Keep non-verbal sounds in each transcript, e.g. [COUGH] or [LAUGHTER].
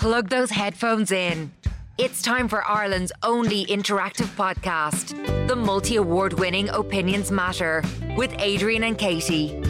Plug those headphones in. It's time for Ireland's only interactive podcast, the multi award winning Opinions Matter, with Adrian and Katie.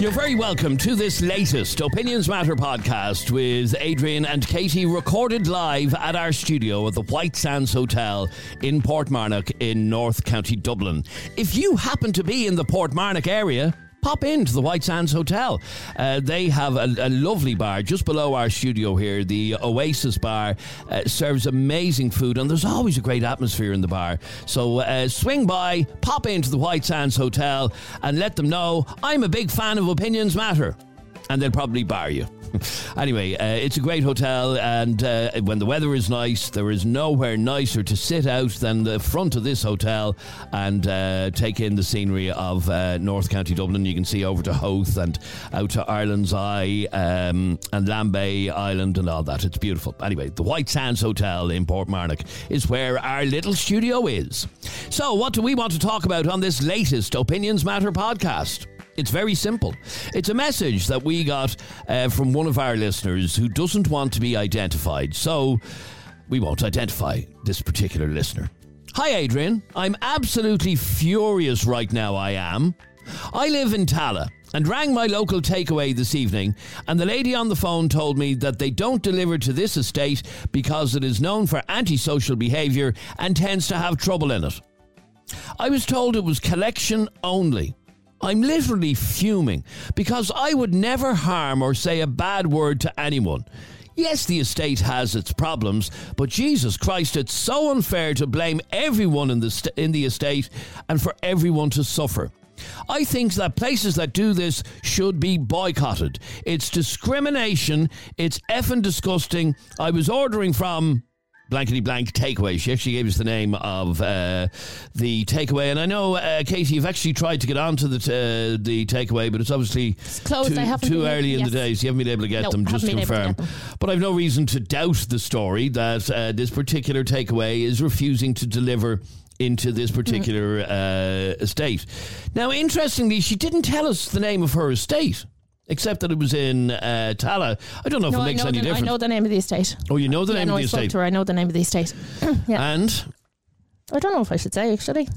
You're very welcome to this latest Opinions Matter podcast with Adrian and Katie, recorded live at our studio at the White Sands Hotel in Portmarnock in North County Dublin. If you happen to be in the Portmarnock area, pop into the White Sands Hotel. Uh, they have a, a, lovely bar just below our studio here. The Oasis Bar uh, serves amazing food, and there's always a great atmosphere in the bar. So uh, swing by, pop into the White Sands Hotel, and let them know I'm a big fan of Opinions Matter. And they'll probably bar you. [LAUGHS] anyway, uh, it's a great hotel, and uh, when the weather is nice, there is nowhere nicer to sit out than the front of this hotel and uh, take in the scenery of uh, North County Dublin. You can see over to Howth and out to Ireland's Eye um, and Lambay Island and all that. It's beautiful. Anyway, the White Sands Hotel in Portmarnock is where our little studio is. So, what do we want to talk about on this latest Opinions Matter podcast? It's very simple. It's a message that we got uh, from one of our listeners who doesn't want to be identified. So we won't identify this particular listener. Hi, Adrian. I'm absolutely furious right now, I am. I live in Tallaght and rang my local takeaway this evening, and the lady on the phone told me that they don't deliver to this estate because it is known for antisocial behaviour and tends to have trouble in it. I was told it was collection only. I'm literally fuming because I would never harm or say a bad word to anyone. Yes, the estate has its problems, but Jesus Christ, it's so unfair to blame everyone in the, st- in the estate and for everyone to suffer. I think that places that do this should be boycotted. It's discrimination. It's effing disgusting. I was ordering from blankety blank takeaway. She actually gave us the name of uh, the takeaway, and I know uh, Katie, you've actually tried to get onto the t- uh, the takeaway, but it's obviously it's closed. too, too early in yes. the day, so you haven't been able to get no, them. Just to confirm, to but I've no reason to doubt the story that uh, this particular takeaway is refusing to deliver into this particular uh, estate. Now, interestingly, she didn't tell us the name of her estate except that it was in uh, Tallaght. I don't know if no, it makes any the, difference. I know the name of the estate. Oh, you know the yeah, name no, of the I estate. To her. I know the name of the estate. [CLEARS THROAT] yeah. And I don't know if I should say. actually.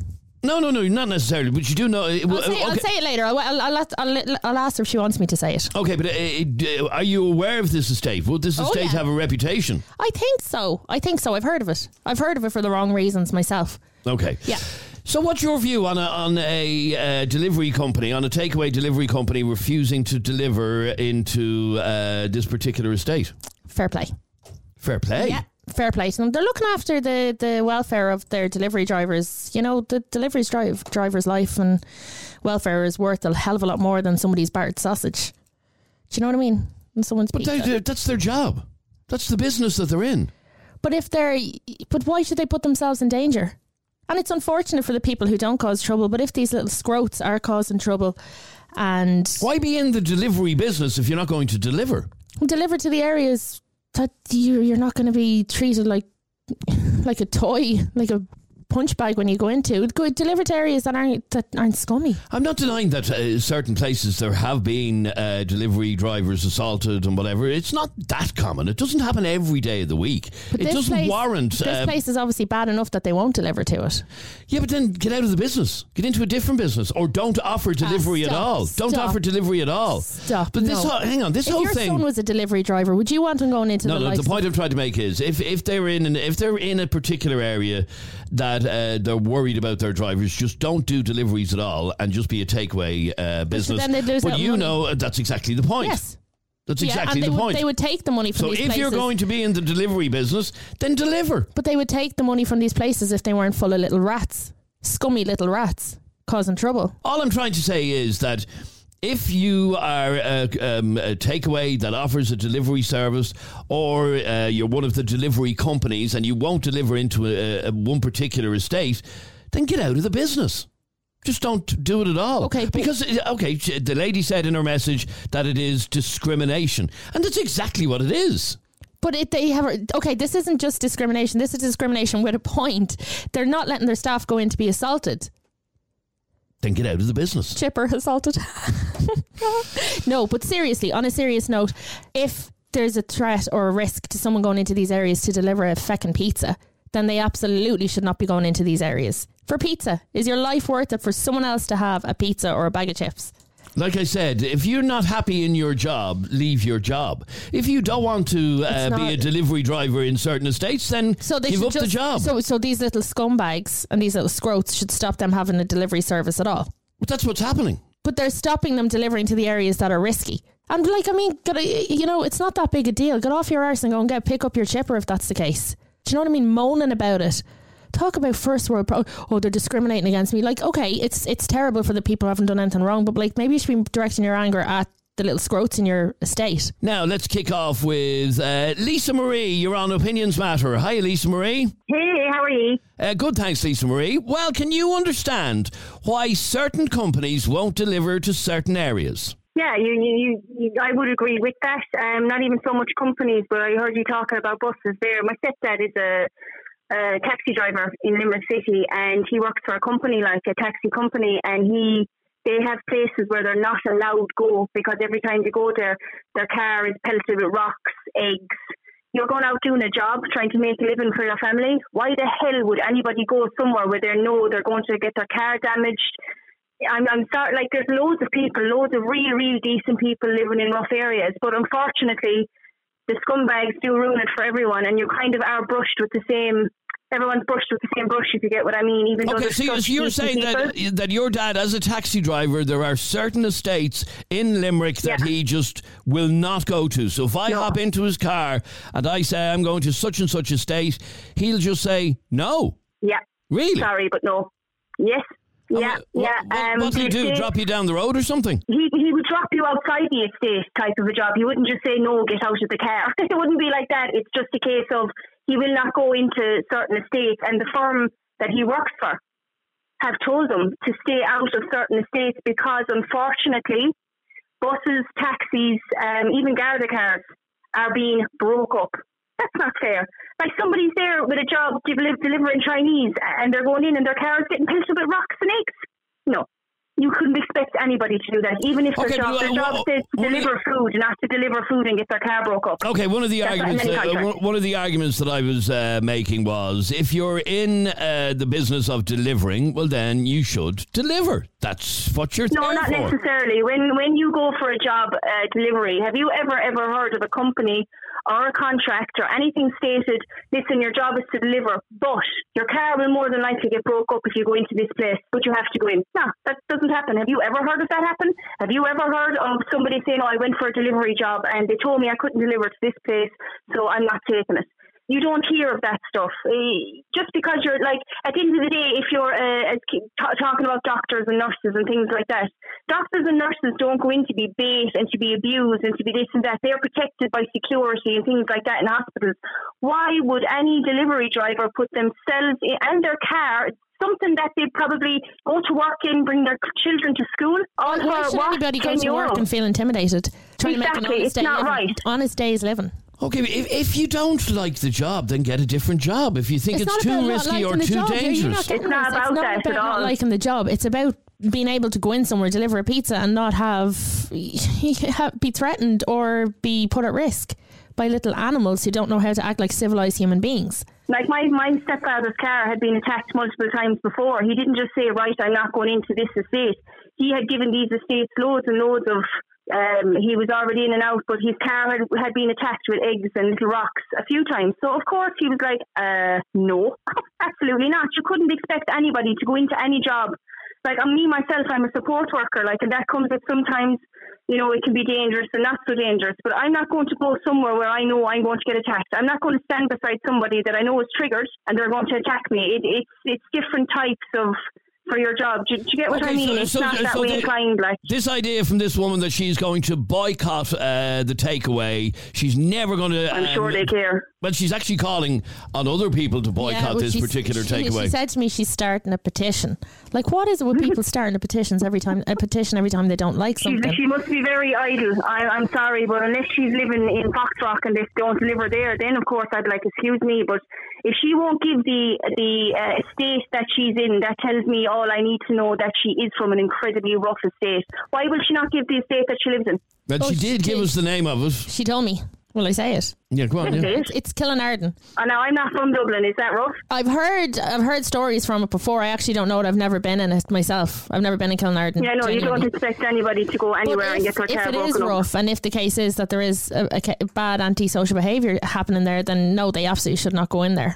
No, no, no, not necessarily. But you do know. I'll, say, okay. I'll say it later. I'll, I'll, I'll, ask her if she wants me to say it. Okay, but uh, are you aware of this estate? Would this Oh, estate yeah. have a reputation? I think so. I think so. I've heard of it. I've heard of it for the wrong reasons myself. Okay. Yeah. So, what's your view on a on a uh, delivery company, on a takeaway delivery company refusing to deliver into uh, this particular estate? Fair play. Fair play. Yeah. Fair play to them. They're looking after the, the welfare of their delivery drivers. You know, the delivery drive, driver's life and welfare is worth a hell of a lot more than somebody's battered sausage. Do you know what I mean? And someone's But they, that's their job. That's the business that they're in. But if they're, but why should they put themselves in danger? And it's unfortunate for the people who don't cause trouble. But if these little scroats are causing trouble, and Why be in the delivery business if you're not going to deliver? deliver to the areas that you you're not going to be treated like [LAUGHS] like a toy, like a punch bag when you go into. Go deliver to areas that aren't that aren't scummy. I'm not denying that uh, certain places there have been uh, delivery drivers assaulted and whatever. It's not that common. It doesn't happen every day of the week. But it this doesn't place- warrant. This um, place is obviously bad enough that they won't deliver to it. yeah, but then get out of the business. Get into a different business, or don't offer delivery at Ah, stop, all. Don't offer delivery at all. Stop. But this, no. whole, hang on, this if whole your thing. son was a delivery driver, would you want him going into no, the no. The point I'm trying to make is if, if they're in an, if they're in a particular area that uh, they're worried about their drivers, just don't do deliveries at all and just be a takeaway uh, business. then they'd lose but out you money. know uh, that's exactly the point. Yes. That's Yeah, exactly and they the would, point. They would take the money from so these if places. you're going to be in the delivery business, then deliver. But they would take the money from these places if they weren't full of little rats, scummy little rats causing trouble. All I'm trying to say is that if you are a, um, a takeaway that offers a delivery service, or uh, you're one of the delivery companies and you won't deliver into a, a, one particular estate, then get out of the business. Just don't do it at all. Okay, Because, uh, okay, the lady said in her message that it is discrimination. And that's exactly what it is. But it, they have okay. This isn't just discrimination. This is discrimination with a point. They're not letting their staff go in to be assaulted. Then get out of the business. Chipper assaulted. [LAUGHS] no, but seriously, on a serious note, if there's a threat or a risk to someone going into these areas to deliver a feckin' pizza, then they absolutely should not be going into these areas. For pizza, is your life worth it for someone else to have a pizza or a bag of chips? Like I said, if you're not happy in your job, leave your job. If you don't want to uh, be a delivery driver in certain estates, then So they give up just, the job. So, so these little scumbags and these little scroats should stop them having a delivery service at all. but that's what's happening. But they're stopping them delivering to the areas that are risky. And like, I mean, you know, it's not that big a deal. Get off your arse and go and get pick up your chipper if that's the case. Do you know what I mean? Moaning about it. Talk about first world pro. Oh, they're discriminating against me. Like, okay, it's it's terrible for the people who haven't done anything wrong, but like, maybe you should be directing your anger at the little scroats in your estate. Now, let's kick off with uh, Lisa Marie. You're on Opinions Matter. Hi, Lisa Marie. Hey, how are you? Uh, good, thanks, Lisa Marie. Well, can you understand why certain companies won't deliver to certain areas? Yeah, you, you, you, you, I would agree with that. Um, not even so much companies, but I heard you talking about buses there. My stepdad is a, a taxi driver in Limerick City, and he works for a company like a taxi company, and he they have places where they're not allowed go because every time they go there, their car is pelted with rocks, eggs. You're going out doing a job, trying to make a living for your family. Why the hell would anybody go somewhere where they know they're going to get their car damaged? I'm, I'm sorry, like there's loads of people, loads of real, real decent people living in rough areas, but unfortunately, the scumbags do ruin it for everyone, and you kind of are brushed with the same. Everyone's brushed with the same brush, if you get what I mean. Even though Okay, there's so, you- such so you're saying people. that that your dad, as a taxi driver, there are certain estates in Limerick that Yeah. he just will not go to. So if I No. hop into his car and I say I'm going to such and such estate, he'll just say no. yeah, Really? sorry, but no. Yes, yeah, what, yeah. What, um, what'll he do? Drop you down the road or something? he he would drop you outside the estate type of a job. He wouldn't just say no, get out of the car. [LAUGHS] it wouldn't be like that. It's just a case of he will not go into certain estates, and the firm that he works for have told him to stay out of certain estates because, unfortunately, buses, taxis, um, even Garda cars are being broke up. That's not fair. Like somebody's there with a job delivering Chinese, and they're going in and their car is getting pelted with rocks and eggs. No, you couldn't expect anybody to do that, even if Okay, their job, well, their job well, says to deliver food, not to deliver food and get their car broke up. Okay, one of the That's arguments that, uh, one- one of the arguments that I was uh, making was if you're in uh, the business of delivering, well then you should deliver. That's what you're No, not for. necessarily. When when you go for a job uh, delivery, have you ever ever heard of a company or a contract or anything stated? Listen, your job is to deliver, but your car will more than likely get broke up if you go into this place. But you have to go in. No, that doesn't happen. Have you ever heard of that happen? Have you ever heard of somebody saying, "Oh, I went for a delivery job and they told me I couldn't deliver to this place, so I'm not taking it." You don't hear of that stuff. Eh, Just because you're like, at the end of the day, if you're uh, ta- talking about doctors and nurses and things like that, doctors and nurses don't go in to be bait and to be abused and to be this and that. They're protected by security and things like that in hospitals. Why would any delivery driver put themselves in, and their car? Something that they probably go to work in, bring their children to school. All Why should what? anybody go to work and feel intimidated? Trying to make an honest it's day not living. right. Honest day's living. Okay, but if, if you don't like the job, then get a different job. If you think it's, not too risky or too job. You're- you're dangerous. not getting It's not about it's not that about at not all. liking the job. It's about being able to go in somewhere, deliver a pizza, and not have [LAUGHS] be threatened or be put at risk by little animals who don't know how to act like civilized human beings. Like my, my stepfather's car had been attacked multiple times before. He didn't just say, right, I'm not going into this estate. He had given these estates loads and loads of, um, he was already in and out, but his car had, had been attacked with eggs and little rocks a few times. So of course he was like, uh, no, [LAUGHS] absolutely not. You couldn't expect anybody to go into any job. Like uh, me myself, I'm a support worker, like, and that comes with sometimes you know, it can be dangerous and not so dangerous. But I'm not going to go somewhere where I know I'm going to get attacked. I'm not going to stand beside somebody that I know is triggered and they're going to attack me. It, it's it's different types of for your job. Do, do you get what I mean? so- it's so- not that so way the- inclined. Like This idea from this woman that she's going to boycott uh, the takeaway, she's never going to. I'm sure they care. But she's actually calling on other people to boycott well, this particular she, takeaway. She said to me she's starting a petition. Like, what is it with [LAUGHS] people starting a petitions every time a petition every time they don't like She's, something? she must be very idle. I, I'm sorry, but unless she's living in Foxrock and they don't deliver there, then of course I'd be like, excuse me. But if she won't give the the uh, estate that she's in, that tells me all I need to know that she is from an incredibly rough estate. Why will she not give the estate that she lives in? but Oh, she she did give did. us the name of it. She told me. Will I say it? Yeah, go on. Yeah. it is. It's, it's Killinarden. And now I'm not from Dublin. Is that rough? I've heard I've heard stories from it before. I actually don't know it. I've never been in it myself. I've never been in Killinarden. Yeah, no, you don't expect anybody to go But anywhere and if, get their if car it is broken up. rough and if the case is that there is a, a ca- bad antisocial behaviour happening there, then no, they absolutely should not go in there.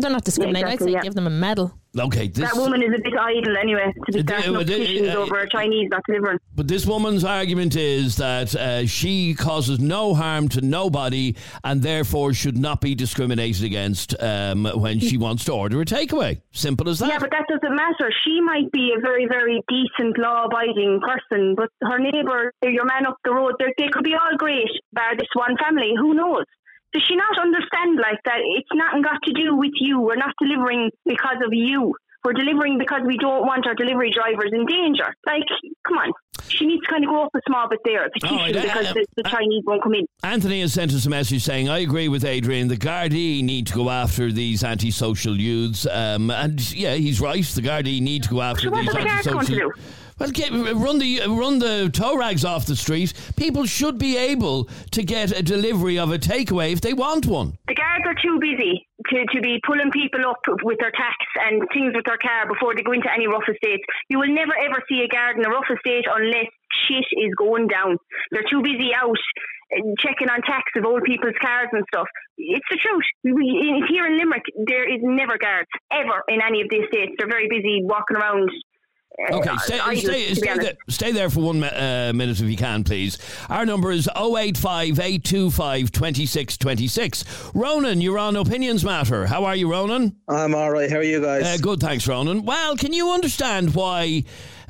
They're not discriminating. exactly, I'd say yeah. give them a medal. Okay, this, That woman is a bit idle anyway to be Uh, starting uh, up uh, petitions uh, over a Chinese not delivering. but this woman's argument is that uh, she causes no harm to nobody and therefore should not be discriminated against um, when she [LAUGHS] wants to order a takeaway. Simple as that. Yeah, but that doesn't matter. She might be a very, very decent, law-abiding person, but her neighbour, your man up the road, they they could be all great, bar this one family. Who knows? Does she not understand like that? It's nothing got to do with you. We're not delivering because of you. We're delivering because we don't want our delivery drivers in danger. Like, come on. She needs to kind of go up a small bit there, right, uh, because uh, the, the Chinese won't come in. Anthony has sent us a message saying, I agree with Adrian. The Gardaí need to go after these antisocial youths. Um, and yeah, he's right. The Gardaí need to go after So these the guards going to antisocial do? Well, get, run the run the tow rags off the street. People should be able to get a delivery of a takeaway if they want one. The guards are too busy to, to be pulling people up with their tax and things with their car before they go into any rough estates. You will never ever see a guard in a rough estate unless shit is going down. They're too busy out uh, checking on tax of old people's cars and stuff. It's the truth. Here in Limerick, there is never guards ever in any of the estates. They're very busy walking around. Okay, stay, idle, stay, to stay, there, stay there for one uh, minute if you can, please. Our number is 085 825 2626. Ronan, you're on Opinions Matter. How are you, Ronan? I'm all right. How are you guys? Uh, good, thanks, Ronan. Well, can you understand why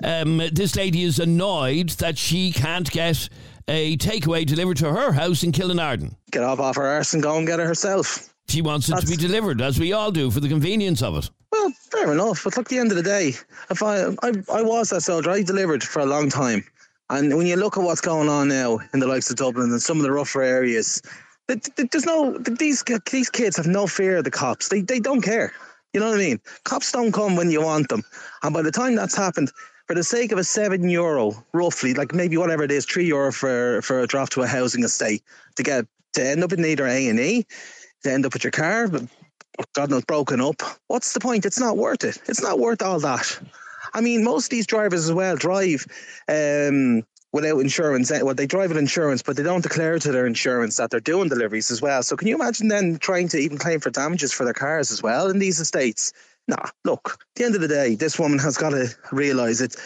um, this lady is annoyed that she can't get a takeaway delivered to her house in Killinarden? Get off off her arse and go and get it herself. She wants it to be delivered, as we all do, for the convenience of it. Well, fair enough. But look, the end of the day, if I I, I was that soldier, I delivered for a long time. And when you look at what's going on now in the likes of Dublin and some of the rougher areas, th- th- there's no these these kids have no fear of the cops. They they don't care. You know what I mean? Cops don't come when you want them. And by the time that's happened, for the sake of a seven euro, roughly, like maybe whatever it is, three euro for for a drop to a housing estate to get to end up in either A and E, to end up with your car, but God knows broken up. What's the point? It's not worth it. It's not worth all that. I mean, most of these drivers as well drive um, without insurance. Eh, Well, they drive with insurance, but they don't declare to their insurance that they're doing deliveries as well. So can you imagine then trying to even claim for damages for their cars as well in these estates? Nah, look, at the end of the day, this woman has got to realise it.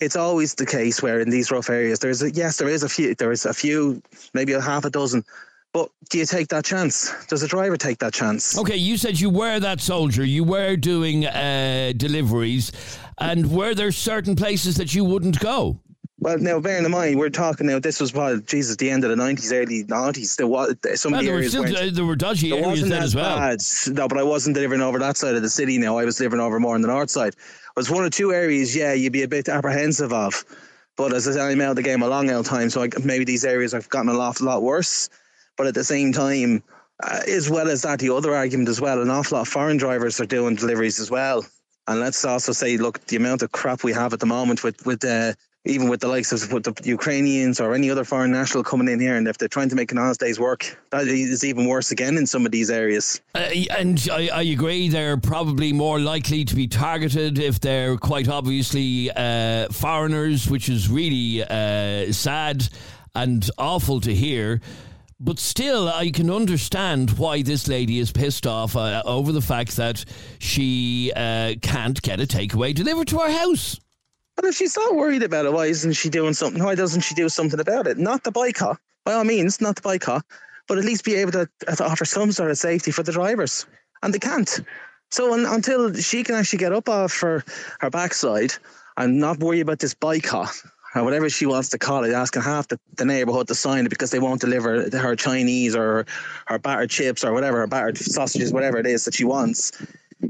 It's always the case where in these rough areas, there's a, yes, there is a few, there is a few, maybe a half a dozen. But do you take that chance? Does a driver take that chance? Okay, you said you were that soldier. You were doing uh, deliveries, and were there certain places that you wouldn't go? Well, now bearing in mind, we're talking now. This was what Jesus, the end of the nineties, early nineties. There was some Well, there were areas weren't- uh, there were dodgy It areas then as well. bad. No, but I wasn't delivering over that side of the city. Now I was delivering over more on the north side. It was one or two areas, yeah, you'd be a bit apprehensive of. But as I said, I'm out of the game a long old time, so I, maybe these areas have gotten a lot, lot worse. But at the same time, uh, as well as that, the other argument as well, an awful lot of foreign drivers are doing deliveries as well. And let's also say, look, the amount of crap we have at the moment with with uh, even with the likes of with the Ukrainians or any other foreign national coming in here, and if they're trying to make an honest day's work, that is even worse again in some of these areas. Uh, and I, I agree, they're probably more likely to be targeted if they're quite obviously uh, foreigners, which is really uh, sad and awful to hear. But still, I can understand why this lady is pissed off uh, over the fact that she uh, can't get a takeaway delivered to her house. But if she's so worried about it, why isn't she doing something? Why doesn't she do something about it? Not the boycott, by all means, not the boycott, but at least be able to, to offer some sort of safety for the drivers. And they can't. So un, until she can actually get up off her, her backside and not worry about this boycott or whatever she wants to call it, asking half the, the neighbourhood to sign it because they won't deliver her Chinese or her battered chips or whatever, her battered sausages, whatever it is that she wants,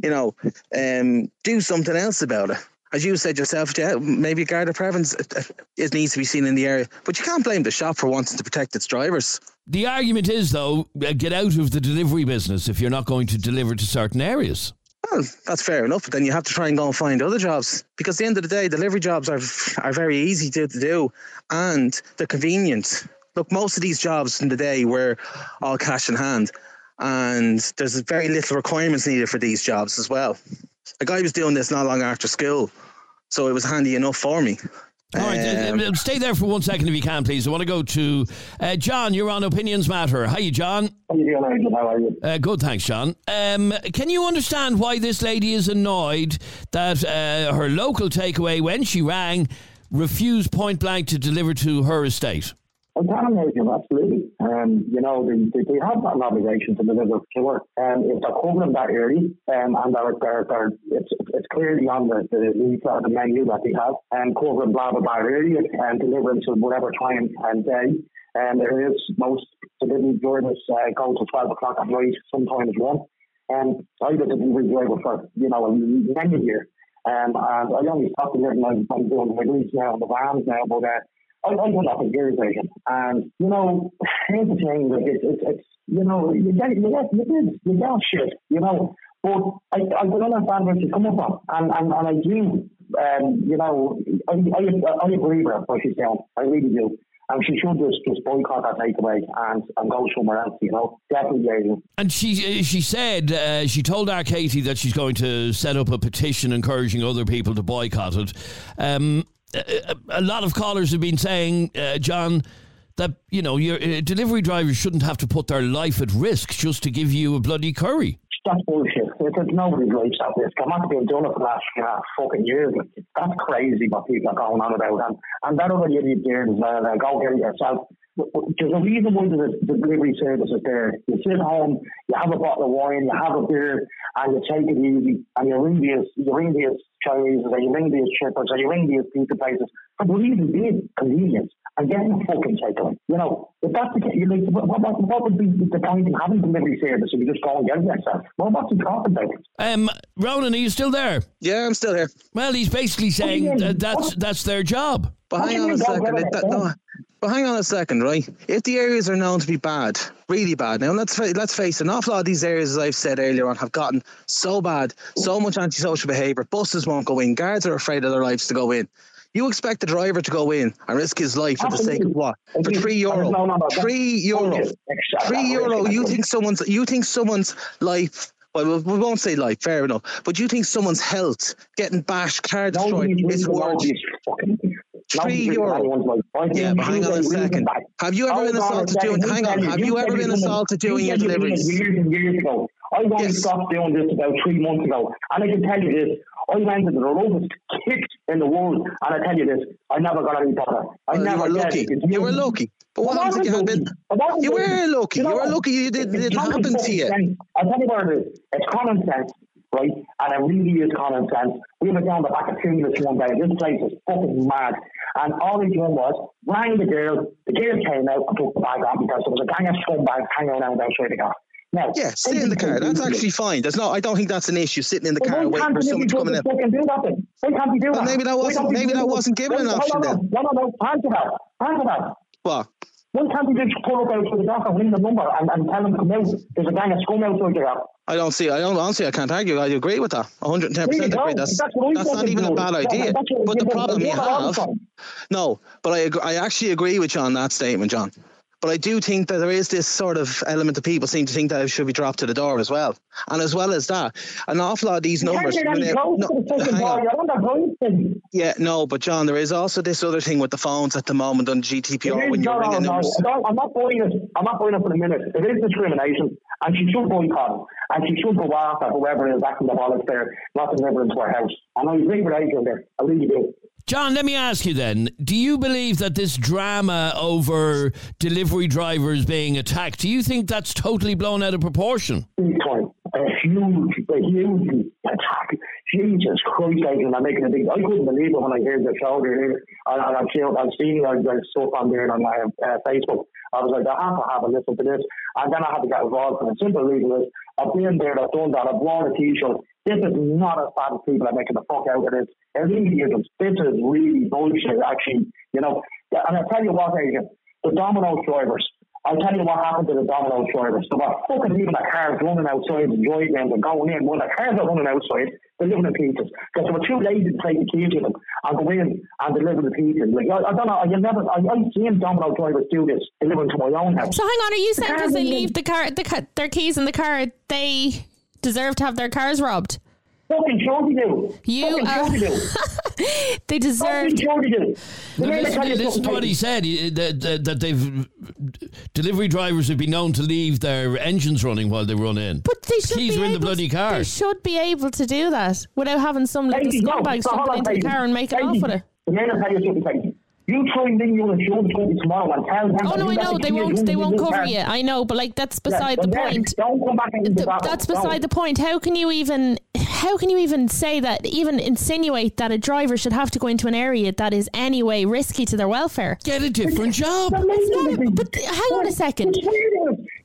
you know, um, do something else about it as you said yourself, yeah, maybe Garda Prevens it, it needs to be seen in the area, but you can't blame the shop for wanting to protect its drivers. The argument is, though, uh, get out of the delivery business if you're not going to deliver to certain areas. Well, that's fair enough, but then you have to try and go and find other jobs because at the end of the day, delivery jobs are are very easy to, to do and they're convenient. look, most of these jobs in the day were all cash in hand, and there's very little requirements needed for these jobs as well. A guy was doing this not long after school, so it was handy enough for me. All right, uh, Um, stay there for one second if you can, please. I want to go to uh, John. You're on Opinions Matter. Hi, John. How you doing, Nigel? How are you? Uh, good, thanks, John. Um, can you understand why this lady is annoyed that uh, her local takeaway, when she rang, refused point blank to deliver to her estate? Imagine, absolutely. Um, you know, they, they, they have that obligation to deliver to work. Um, if they're covering that early, um, and they're, they're, they're, it's, it's clearly on the, the, the menu that they have, and covering blah, blah, blah early and delivering to whatever time and day. And there is most delivery drivers uh, go to 12 o'clock at night, sometimes 1. And I was a delivery driver for, you know, a many years. Um, and I only stopped delivering, I'm, doing deliveries now on the vans now, but uh, I, I put up station. And, you know, here's the thing, like, it's, it's, it's you know, you get, you get, you get, you get shit, you know. But I, I can understand where she's coming from. And, and, and I do, um, you know, I, I, I agree with her what she's saying. I really do. And she should just, just boycott that takeaway and, and go somewhere else, you know. Definitely. And she she said uh, she told our Katie that she's going to set up a petition encouraging other people to boycott it. Um, a, lot of callers have been saying, uh, John, that you know your uh, delivery drivers shouldn't have to put their life at risk just to give you a bloody curry. That's bullshit. It's nobody's at risk. I'm not being done it for the last fucking years. That's crazy what people are going on about. And, and that other idiot there as well. Uh, go get yourself. There's a reason why the, the delivery service is there. You sit at home, you have a bottle of wine, you have a beer, and you take it easy, and you ring these, you ring these Chinese, or you ring these shippers, or you ring these pizza places. For the reason being convenience and getting a fucking takeaway. You know, if that's the case, you like, what, what, what would be the point in having delivery service if you just go and get it yourself? Well, what's he talking about? Um, Ronan, are you still there? Yeah, I'm still here. Well, he's basically saying that that's that's their job. But hang on a second. It, it that, no, home? But hang on a second, right? If the areas are known to be bad, really bad. Now let's fa- let's face it. An awful lot of these areas, as I've said earlier on, have gotten so bad, so much antisocial behaviour. Buses won't go in. Guards are afraid of their lives to go in. You expect the driver to go in and risk his life for the sake of what? For three euro. No, no, no, Three euro. Three euro. You think someone's you think someone's life well, we- won't say life, fair enough. But you think someone's health, getting bashed, car destroyed, is fucking. Three euro. anyone's life. I think Yeah, but hang on a second. Have you ever been assaulted doing? You Hang on. Have you you ever been assaulted you doing your said you done it deliveries? Years and years ago. I only Yes. stopped doing this about three months ago, and I can tell you this. I went into the roughest kick in the world, and I tell you this, I never got any better. I Well, you were lucky. You were lucky. But what I happens if you had been? You were lucky. You know were lucky. You did- it didn't happen to you. I'll tell you what it is. It's common sense, right? And it really is common sense. We were down the back of Cumulus one day. This place is fucking mad. And all they done was rang the girl. The girl came out and took the bag off because there was a gang of scumbags hanging around outside the car. Now, Yeah, sit in the car. That's actually fine. There's no. I don't think that's an issue. Sitting in the car waiting for someone to come in. delivery fucking do that then? Why can't he do Well, maybe that wasn't- maybe that wasn't given an option on, then. No, no, no. Answer that. Answer that. What? Why can't just pull up out to the dock and ring the number and, and tell them to come out? There's a gang of scum outside there. I don't see. I don't honestly. I can't argue. I agree with that. 110 There you percent agree. That's That's that's not even a bad idea. But the problem you have. No, but I agree, I actually agree with you on that statement, John. But I do think that there is this sort of element of people seem to think that it should be dropped to the door as well. And as well as that, an awful lot of these numbers. You can't when get they- no, to the fucking hang bar. on. You're on that going thing. Yeah, no, but John, there is also this other thing with the phones at the moment on is- when you're no, no, ringing no. numbers. Don't- I'm not buying it. I'm not buying it for the minute. It is discrimination, and she should boycott it, and she should go after whoever is acting the bollocks there, not delivering to her house. And I agree with Adrian there. I really do. John, let me ask you then: Do you believe that this drama over delivery drivers being attacked? Do you think that's totally blown out of proportion? A huge, a huge attack. Jesus Christ, Adrian, I'm making a big. I couldn't believe it when I heard the shoulder here. And, and I've seen, I've seen uh, there's stuff on there on my uh, Facebook. I was like, I have to have a listen to this. And then I had to get involved. And the simple reason is, I've been there, I've done that, I've worn a t-shirt. This is not as bad as people are making the fuck out of this. It really isn't. This is really bullshit, actually. You know, and I tell you what, Adrian, the Domino's drivers, I'll tell you what happened to the Domino's drivers. There were fucking leaving that cars running outside the driving and going in. Well, the cars are running outside, delivering the pizzas. Because they were too lazy to take the key to them and go in and deliver the pizzas. Like, I, I don't know, you never, I, I've seen Domino drivers do this, delivering to my own house. So hang on, are you saying because they leave the car, the their keys in the car, they deserve to have their cars robbed? Fucking sure they do. You fucking uh, are- [LAUGHS] sure they do. They deserve. Fucking sure they do. The Now, minute I listen, listen to what he said uh, that, that, that they've delivery drivers have been known to leave their engines running while they run in. But they should keys be are in the able bloody to, car. They should be able to do that without having some little Katie, no, scumbag hold jumping into the car and making Katie, off with it. The minute I tell you something, Katie, you try and ring your insurance company tomorrow and tell them. Oh no, I know they won't. They won't cover you. I know, but like that's beside but the point. Don't come back into Th- that. that's No. beside the point. How can you even how can you even say that even insinuate that a driver should have to go into an area that is anyway risky to their welfare? Get a different job. But listen, But hang on a second.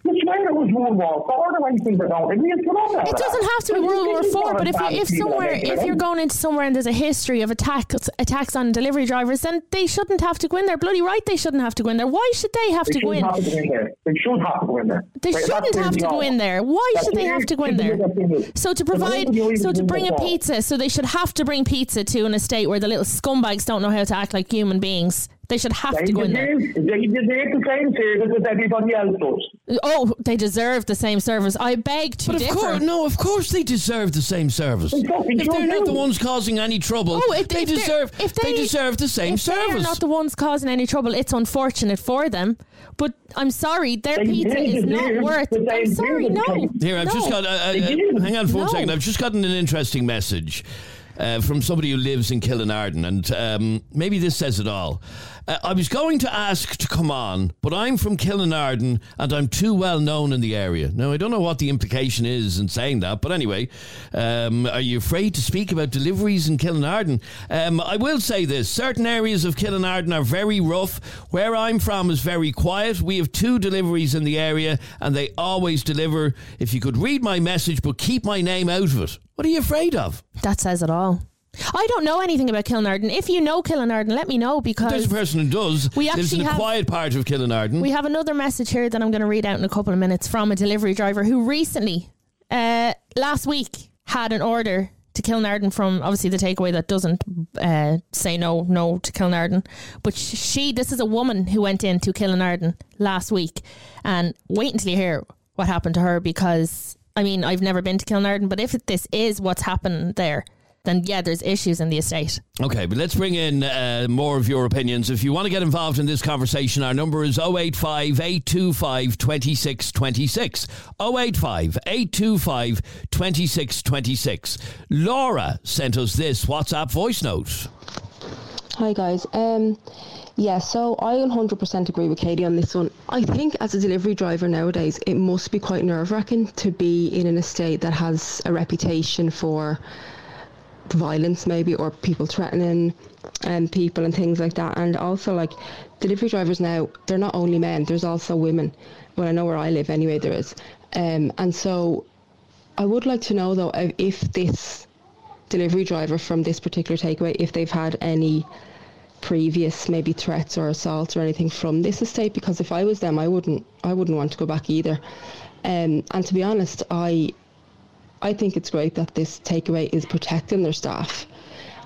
It- you swear it was World War Four or anything, but don't. It It doesn't have to be World War Four, but if you, if somewhere if you're going into somewhere and there's a history of attacks attacks on delivery drivers, then they shouldn't have to go in there. Bloody right, they shouldn't have to go in there. Why should they have They to go in? have to go in there. They should have to go in there. They Right, shouldn't have to go in there. Why That's should they have to go in there? that thing is. So to provide, so to bring a pizza, so they should have to bring pizza to an estate where the little scumbags don't know how to act like human beings. They should have They to go in there. they deserve the same service as everybody else does. Oh, they deserve the same service. I beg to But of differ. course, no, of course they deserve the same service. They fucking If they're not the ones causing any trouble, Oh, if, they if deserve if they, deserve the same if They're service. not the ones causing any trouble. It's unfortunate for them, but I'm sorry, their They pizza is not worth. the I'm sorry, no. Here, I've no. just got. Uh, uh, They do. hang on for one No. second. I've just gotten an interesting message uh, from somebody who lives in Killinarden, and um, maybe this says it all. Uh, I was going to ask to come on, but I'm from Killinarden and I'm too well known in the area. Now, I don't know what the implication is in saying that, but anyway, um, are you afraid to speak about deliveries in Killinarden? Um, I will say this certain areas of Killinarden are very rough. Where I'm from is very quiet. We have two deliveries in the area and they always deliver. If you could read my message but keep my name out of it, what are you afraid of? That says it all. I don't know anything about Killinarden. If you know Killinarden, let me know because There's a person who does. We lives in actually a have- quiet part of Killinarden. we have another message here that I'm going to read out in a couple of minutes from a delivery driver who recently, uh, last week, had an order to Killinarden from obviously the takeaway that doesn't uh, say no no to Killinarden, but sh- she this is a woman who went into Killinarden last week, and wait until you hear what happened to her because I mean I've never been to Killinarden, but if this is what's happened there, then yeah, there's issues in the estate. Okay, but let's bring in uh, more of your opinions. If you want to get involved in this conversation, our number is 085 825 2626. 085 825 2626. Laura sent us this WhatsApp voice note. Hi guys. Um, yeah, so I 100% agree with Katie on this one. I think as a delivery driver nowadays, it must be quite nerve wracking to be in an estate that has a reputation for violence, maybe, or people threatening um, people and things like that. And also, like delivery drivers now, they're not only men. There's also women. Well, I know where I live anyway. There is, um, and so I would like to know though if- this delivery driver from this particular takeaway, if they've had any previous maybe threats or assaults or anything from this estate because if I was them I wouldn't I wouldn't want to go back either um, and to be honest I I think it's great that this takeaway is protecting their staff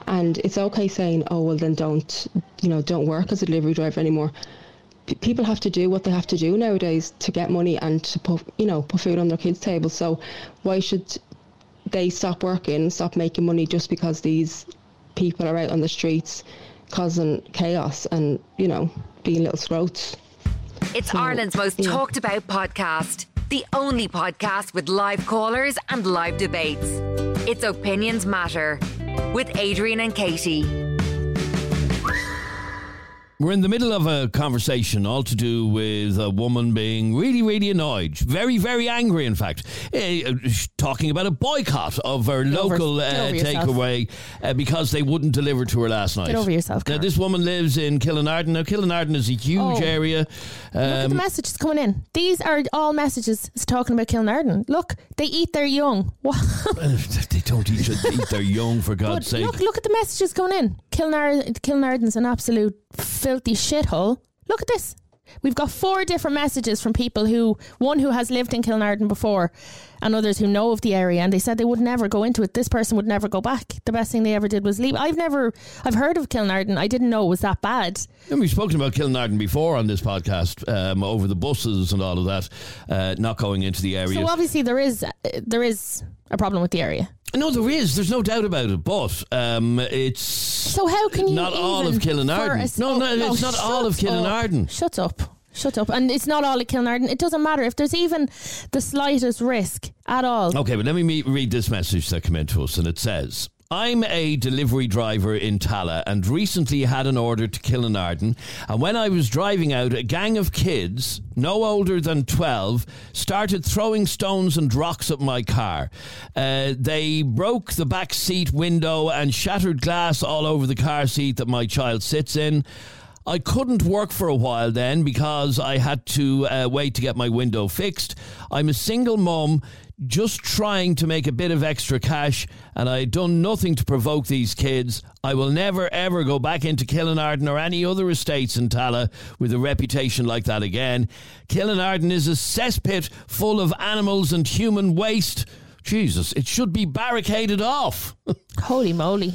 and it's okay saying oh well then don't you know don't work as a delivery driver anymore P- people have to do what they have to do nowadays to get money and to put you know put food on their kids table so why should they stop working stop making money just because these people are out on the streets causing chaos and you know being little scroats It's Ireland's most yeah. talked about podcast. The only podcast with live callers and live debates. It's Opinions Matter with Adrian and Katie. We're in the middle of a conversation all to do with a woman being really, really annoyed. Very, very angry, in fact. Uh, talking about a boycott of her over- local get uh, takeaway uh, because they wouldn't deliver to her last night. Get over yourself, Now, this woman lives in Killinarden. Now, Killinarden is a huge Oh. area. Look at the Um, messages coming in. These are all messages talking about Killinarden. Look, they eat their young. [LAUGHS] What? [LAUGHS] they don't eat, eat their young, for God's sake. look, look at the messages coming in. Kilnar- Killinarden's an absolute filthy shithole. Look at this. We've got four different messages from people who, one who has lived in Killinarden before, and others who know of the area, and they said they would never go into it. This person would never go back. The best thing they ever did was leave. I've never, I've heard of Killinarden. I didn't know it was that bad. And we've spoken about Killinarden before on this podcast um, over the buses and all of that, uh, not going into the area. So obviously there is, uh, there is a problem with the area. No, there is. There's no doubt about it. But um, it's So how can you not all of Killinarden. for a No, no, oh, it's not all of up. Killinarden. Shut up. Shut up. And it's not all of Killinarden. It doesn't matter if there's even the slightest risk at all. Okay, but let me me- read this message that came in to us, and it says. I'm a delivery driver in Tallaght and recently had an order to Killinarden. And when I was driving out, a gang of kids, no older than 12, started throwing stones and rocks at my car. Uh, they broke the back seat window and shattered glass all over the car seat that my child sits in. I couldn't work for a while then because I had to uh, wait to get my window fixed. I'm a single mum just trying to make a bit of extra cash and I had done nothing to provoke these kids. I will never ever go back into Killinarden or any other estates in Tallaght with a reputation like that again. Killinarden is a cesspit full of animals and human waste. Jesus, it should be barricaded off. [LAUGHS] Holy moly.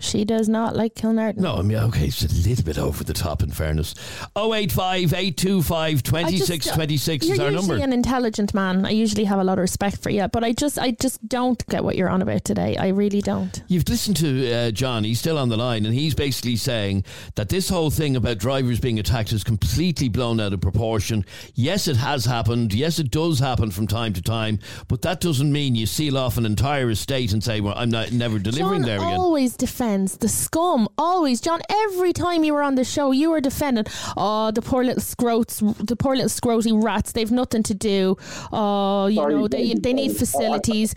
She does not like Killinarden. No, I mean, okay, it's a little bit over the top in fairness. 085 825 I just- 2626 is our number. an intelligent man. I usually have a lot of respect for you, but I just, I just don't get what you're on about today. I really don't. You've listened to uh, John, he's still on the line, and he's basically saying that this whole thing about drivers being attacked is completely blown out of proportion. Yes, it has happened. Yes, it does happen from time to time, but that doesn't mean you seal off an entire estate and say, well, I'm not never delivering John there again. always defends the scum. Always, John. Every time you were on the show, you were defending. Oh, the poor little scroats, the poor little scroty rats. They've nothing to do. Oh, you Sorry, know they they need facilities.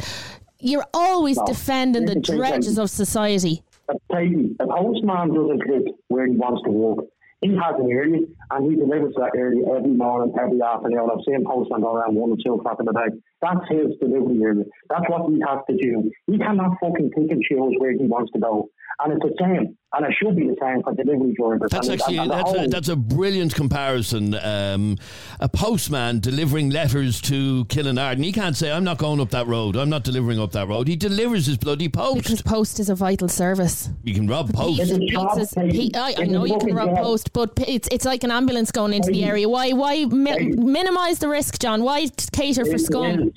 You're always No, defending the dredges of society. a Peggy, a postman doesn't live where he wants to work. He has an area and he delivers that area every morning, every afternoon. I've seen postman go around one or two o'clock in the day. That's his delivery area. That's what he has to do. He cannot fucking pick and choose where he wants to go. And it's the same. And it should be the same for delivery drivers. That's And- actually and the that's a, that's a brilliant comparison. Um, a postman delivering letters to Killinarden, he can't say, "I'm not going up that road. I'm not delivering up that road." He delivers his bloody post. Because post is a vital service. you can rob post. It's a job, Pizzas- Peggy. I, I know you can rob post, but it's it's like an ambulance going into the area. Why why mi- minimise the risk, John? Why cater for It's scum?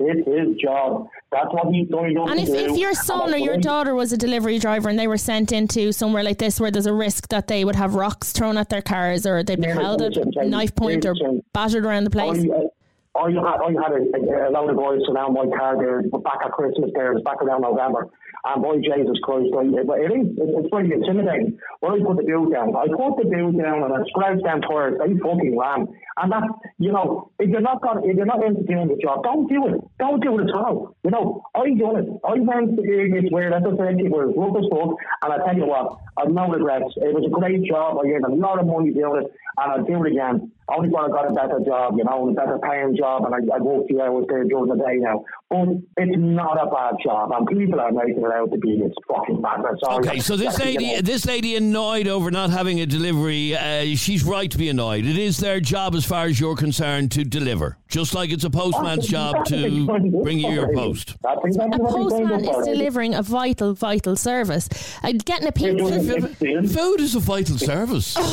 It's his job. That's what he's going doing. And if, if your son or your daughter was a delivery driver and they were sent into somewhere like this where there's a risk that they would have rocks thrown at their cars or they'd be held at knife point or battered around the place. I, Oh, I had, oh, I had a, a, load of guys around my car there back at Christmas there, back around November. And boy, Jesus Christ, I, it, it is, it, it's pretty intimidating. When I put the bill down, I put the bill down and I scratched down tires, they fucking ran. And that, you know, if you're not gonna, if you're not into doing the job, don't do it. Don't do it at all. You know, I done it. I went to areas where, as I said, it was rough as fuck. And I tell you what, I've no regrets. It was a great job. I earned a lot of money doing it, and I'll do it again. Only when I got a better job, you know, a better paying job, and I, I work few hours there during the day now. But it's not a bad job, and people are making it out to be it's fucking madness. Okay, so this lady, this lady annoyed over not having a delivery. Uh, she's right to be annoyed. It is their job, as far as you're concerned, to deliver. Just like it's a postman's job to bring you your post. That's A postman is delivering a vital, vital service. Uh, getting a They're pizza. doing Food is a vital service. [LAUGHS]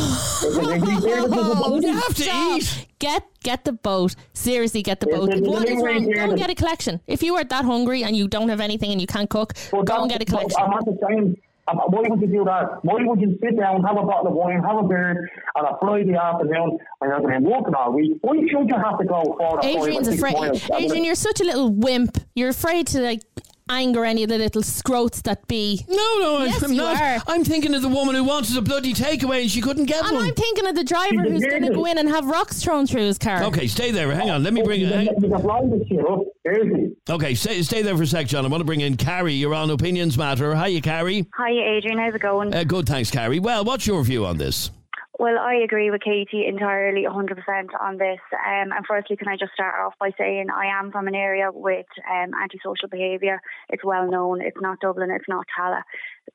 Oh, You have to stop. eat. Get get the boat. Seriously, get the boat. it's What is wrong? Go and get a collection. If you are that hungry and you don't have anything and you can't cook, But go and get a but collection. I'm not the same. Why would you do that? Why would you sit down, have a bottle of wine, have a beer on a Friday afternoon, and you're going to working all week? Why should you have to go for the Adrian's afraid. Adrian, you're such a little wimp. You're afraid to like anger any of the little scroats that be. No, no, Yes, I'm you not. are. I'm thinking of the woman who wanted a bloody takeaway and she couldn't get And one. I'm thinking of the driver who's going to go in and have rocks thrown through his car. Okay, stay there. Hang on. Let me bring. Hang, You can blind this shit up. Easy. okay, stay, stay there for a sec, John. I want to bring in Carrie. You're on Opinions Matter. Hiya, Carrie. Hi, Adrian. How's it going? Uh, good, thanks, Carrie. Well, what's your view on this? Well, I agree with Katie entirely, 100% on this. Um, and firstly, can I just start off by saying I am from an area with um, antisocial behaviour. It's well known. It's not Dublin. It's not Tallaght.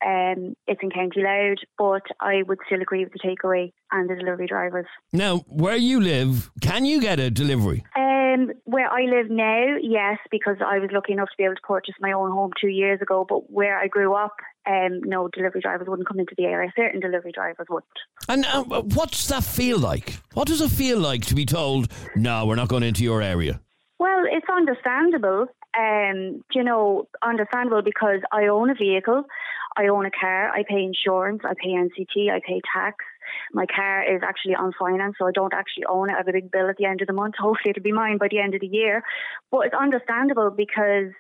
Um, it's in County Louth, but I would still agree with the takeaway and the delivery drivers. Now, where you live, can you get a delivery? Um, where I live now, yes, because I was lucky enough to be able to purchase my own home two years ago. But where I grew up, um, no delivery drivers wouldn't come into the area. Certain delivery drivers wouldn't. And uh, what's that feel like? What does it feel like to be told, no, we're not going into your area? Well, it's understandable. Um, you know, understandable because I own a vehicle, I own a car, I pay insurance, I pay NCT, I pay tax. My car is actually on finance, so I don't actually own it. I have a big bill at the end of the month. [LAUGHS] Hopefully, it'll be mine by the end of the year. But it's understandable because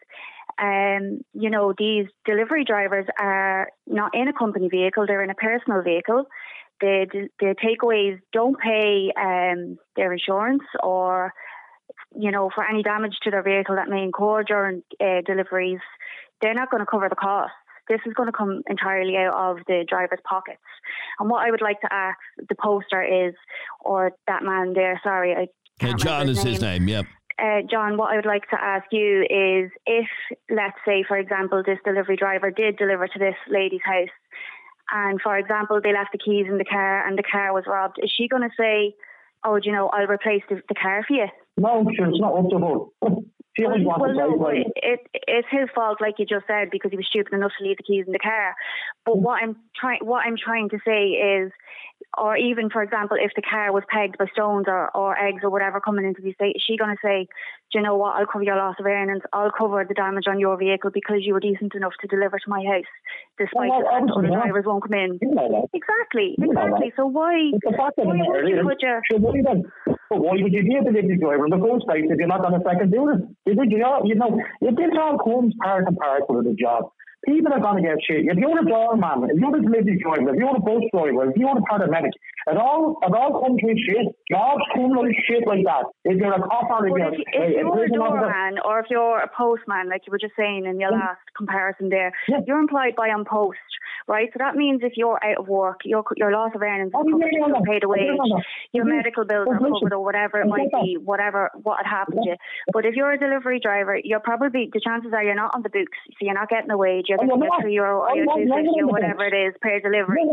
um, you know, these delivery drivers are not in a company vehicle, they're in a personal vehicle. The, the takeaways don't pay um, their insurance or, you know, for any damage to their vehicle that may incur during uh, deliveries. They're not going to cover the costs. This is going to come entirely out of the driver's pockets. And what I would like to ask the poster is, or that man there, sorry, I can't John is his name, yep uh, John, what I would like to ask you is if, let's say, for example, this delivery driver did deliver to this lady's house, and for example, they left the keys in the car and the car was robbed, is she going to say, oh, do you know, I'll replace the, the car for you? No, sure, it's not up to her. [LAUGHS] She well, well no, it, it, it's his fault, like you just said, because he was stupid enough to leave the keys in the car. But mm. what I'm trying, what I'm trying to say is, or even, for example, if the car was pegged by stones or, or eggs or whatever coming into the estate, is she going to say, do you know what, I'll cover your loss of earnings, I'll cover the damage on your vehicle because you were decent enough to deliver to my house, despite well, the fact other drivers won't come in. Exactly, exactly. So why, why would you put your... Would be a delivery driver in the first place if you're not on a second unit? You, you know, you know, if this all comes part and parcel of the job, people are going to get shit. If you're a doorman, if you're a delivery driver, if you're a bus driver, if you're a paramedic, it all, it all comes with shit. Jobs come with shit like that. If you're a cop or if, if, if you're a doorman or if you're a postman, like you were just saying in your mm. last comparison there, yeah. you're employed by An Post, right? So that means if you're out of work, your your loss of earnings is oh, covered, yeah, yeah, paid a wage, your mm-hmm. medical bills are covered or whatever it might be, whatever what had happened to you. But if you're a delivery driver, you're probably the chances are you're not on the books, so you're not getting a wage. You're getting three euro or your or whatever it is per delivery.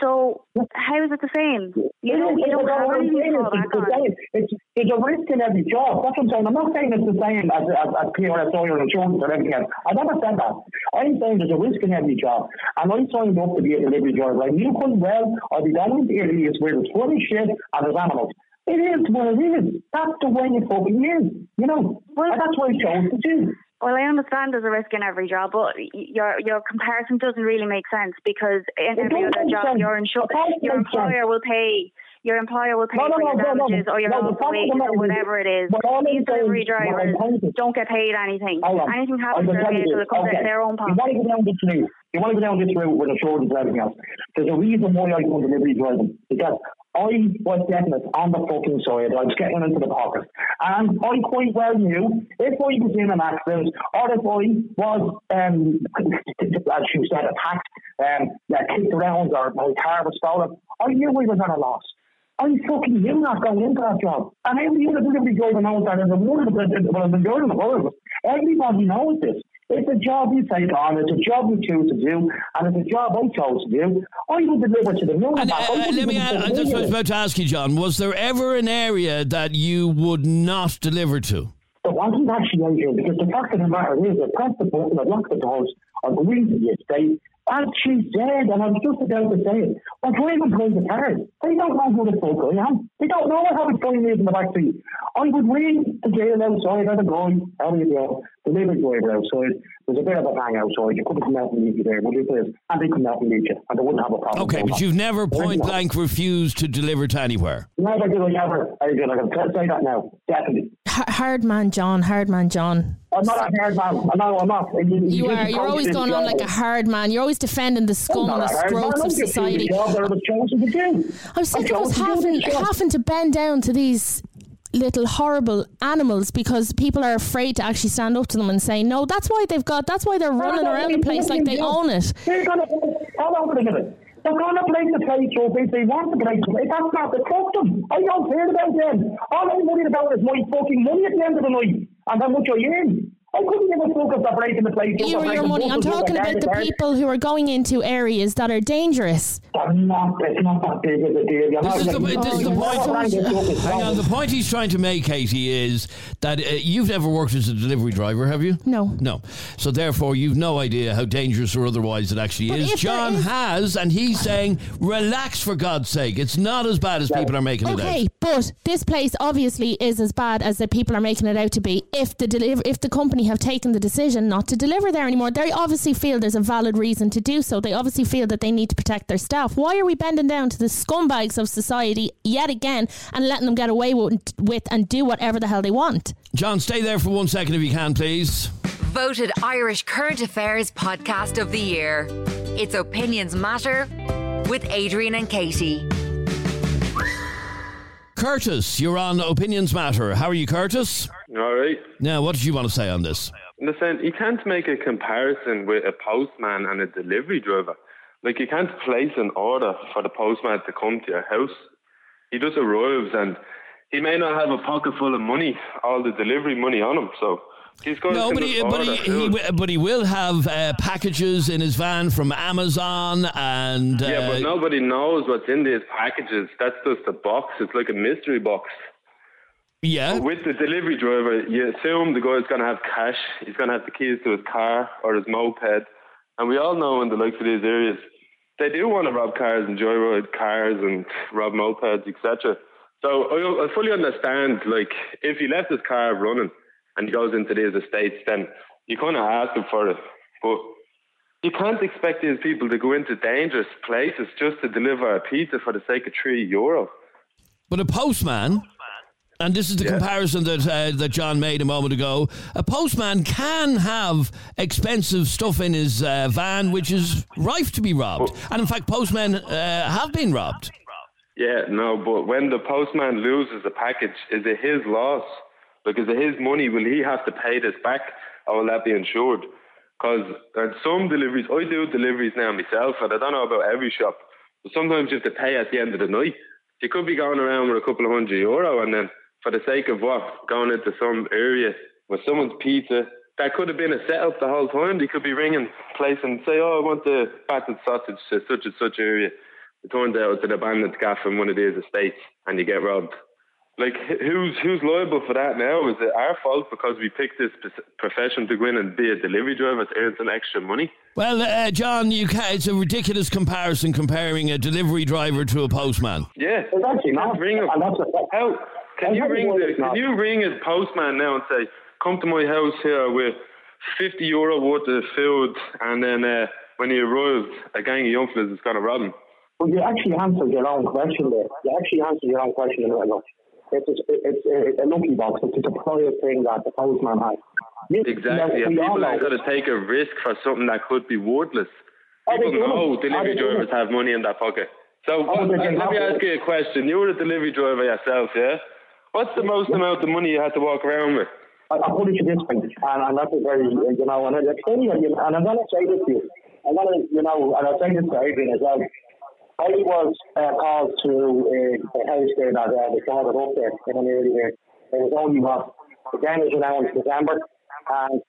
So how is it the same? You don't, you don't have anything to fall back on. It's, it's a risk in every job. That's what I'm saying. I'm not saying it's the same as, as, as PRSI or insurance or anything else. I never said that. I'm saying there's a risk in every job. And I signed up to be a delivery driver. Like you could well, I'll be down in areas where there's funny shit and there's animals. It is what it is. That's the way it fucking is. You know, well, that's what I chose to do. Well, I understand there's a risk in every job, but your your comparison doesn't really make sense because in every other job, your insur- your employer will pay your employer will pay no, no, for your no, damages or your loss of wages or whatever it is. These delivery drivers don't get paid anything. Anything happens to their vehicle, it comes okay. out of their own pocket. You want to go down this route? With insurance and everything else? There's a reason why I go delivery driving because I was definite on the fucking side. I was getting into the pocket. And I quite well knew if I was in an accident or if I was, um, [LAUGHS] as you said, attacked, um, yeah, kicked around or my car was stolen, I knew I was at a loss. I fucking knew not going into that job. And every other delivery driver knows that as a one of the, well, I've been doing it for Everybody knows this. It's a job you take on, it's a job you choose to do, and it's a job I chose to do. I would deliver to the moon. And, uh, let me ask, I just was about to ask you, John, was there ever an area that you would not deliver to? There wasn't actually, Adrian, because the fact of the matter is, I pressed the button, I locked the doors, I agreed to the estate, and she said, and I was just about to say it, I'm trying to play the card. They don't know who the fuck I am. They don't know I have a phone in the back seat. I would ring the jail outside at a guy, how do you go? The living driver outside. There's a bit of a hang outside. You couldn't come out and meet you there, would you please? And they come out and meet you, and they wouldn't have a problem. Okay, but you've never point blank refused to deliver to anywhere. Never did I ever. I did. I can say that now. Definitely. hard man, John. Hard man, John. I'm not a hard man. No, I'm not. You, you, you are. You're always going on like a hard man. You're always defending the scum and the scroats of society. I'm sick of us having, having to bend down to these little horrible animals because people are afraid to actually stand up to them and say no. That's why they've got. That's why they're running around the place like they own it. They're gonna. Hold on a minute. They're going to break the place up if they want to break the place. That's not the custom. I don't care about them. All I'm worried about is my fucking money at the end of the night and how much I earn. I couldn't give a fuck if they're breaking the place up. You or or your breaking money. I'm talking about the people who are going into areas that are dangerous. They're not, it's not that big of a deal. This is the, this is the point. Hang on, the point he's trying to make, Katie, is that uh, you've never worked as a delivery driver, have you? No. No. So therefore, you've no idea how dangerous or otherwise it actually But is. John is- has, and he's saying, relax for God's sake. It's not as bad as people are making it out. Okay, out. but this place obviously is as bad as the people are making it out to be. If the deliver, if the company have taken the decision not to deliver there anymore, they obviously feel there's a valid reason to do so. They obviously feel that they need to protect their staff. Why are we bending down to the scumbags of society yet again and letting them get away with, with and do whatever the hell they want? John, stay there for one second if you can, please. Voted Irish Current Affairs Podcast of the Year. It's Opinions Matter with Adrian and Katie. Curtis, you're on Opinions Matter. How are you, Curtis? All right. Now, what did you want to say on this? Listen, you can't make a comparison with a postman and a delivery driver. Like, you can't place an order for the postman to come to your house. He just arrives and he may not have a pocket full of money, all the delivery money on him. So he's going No, to but he, but, he, he, but he will have uh, packages in his van from Amazon and. Uh, Yeah, but nobody knows what's in these packages. That's just a box. It's like a mystery box. Yeah. With the delivery driver, you assume the guy's going to have cash. He's going to have the keys to his car or his moped. And we all know in the likes of these areas, they do want to rob cars and joyride cars and rob mopeds, etc. So I, I fully understand, like, if he left his car running and he goes into these estates, then you kind of ask him for it. But you can't expect these people to go into dangerous places just to deliver a pizza for the sake of three euro. But a postman, and this is the comparison that uh, that John made a moment ago. A postman can have expensive stuff in his uh, van, which is rife to be robbed. And in fact, postmen uh, have been robbed. Yeah, no, but when the postman loses a package, is it his loss? Because it his money? Will he have to pay this back, or will that be insured? Because at some deliveries, I do deliveries now myself, and I don't know about every shop, but sometimes you have to pay at the end of the night. You could be going around with a couple of hundred euro, and then for the sake of what, going into some area with someone's pizza, that could have been a setup the whole time. They could be ringing place and say, "Oh, I want the battered sausage to such and such area." It turns out it's an abandoned gaff in one of these estates, and you get robbed. Like, who's who's liable for that now? Is it our fault because we picked this profession to go in and be a delivery driver to earn some extra money? Well, uh, John, you can, it's a ridiculous comparison comparing a delivery driver to a postman. Yeah, It's actually you can't not. ring him. And that's a- How can you ring the, can you ring a postman now and say, "Come to my house here with fifty euro worth of food," and then uh, when he arrives, a gang of young fellas is going to rob him? Well, you actually answered your own question there. You actually answered your own question a minute ago. It's, a, it's a, lucky box. It's a prior thing that the postman has. You- Exactly. you And know, all people aren't going to take a risk for something that could be worthless. Are they People know it? Delivery drivers have money in their pocket. So Oh, let me ask you a question. You were a delivery driver yourself, yeah? What's the most amount of money you had to walk around with? I, I put it to this point, and, and that's very, you know, and it's funny, and, and I'm going to say this to you. I'm going to, you know, and I'll say this to Adrian as well. I was uh, called to uh, a house there that uh, they called it up there in an area there. It was only what, the was announced December, and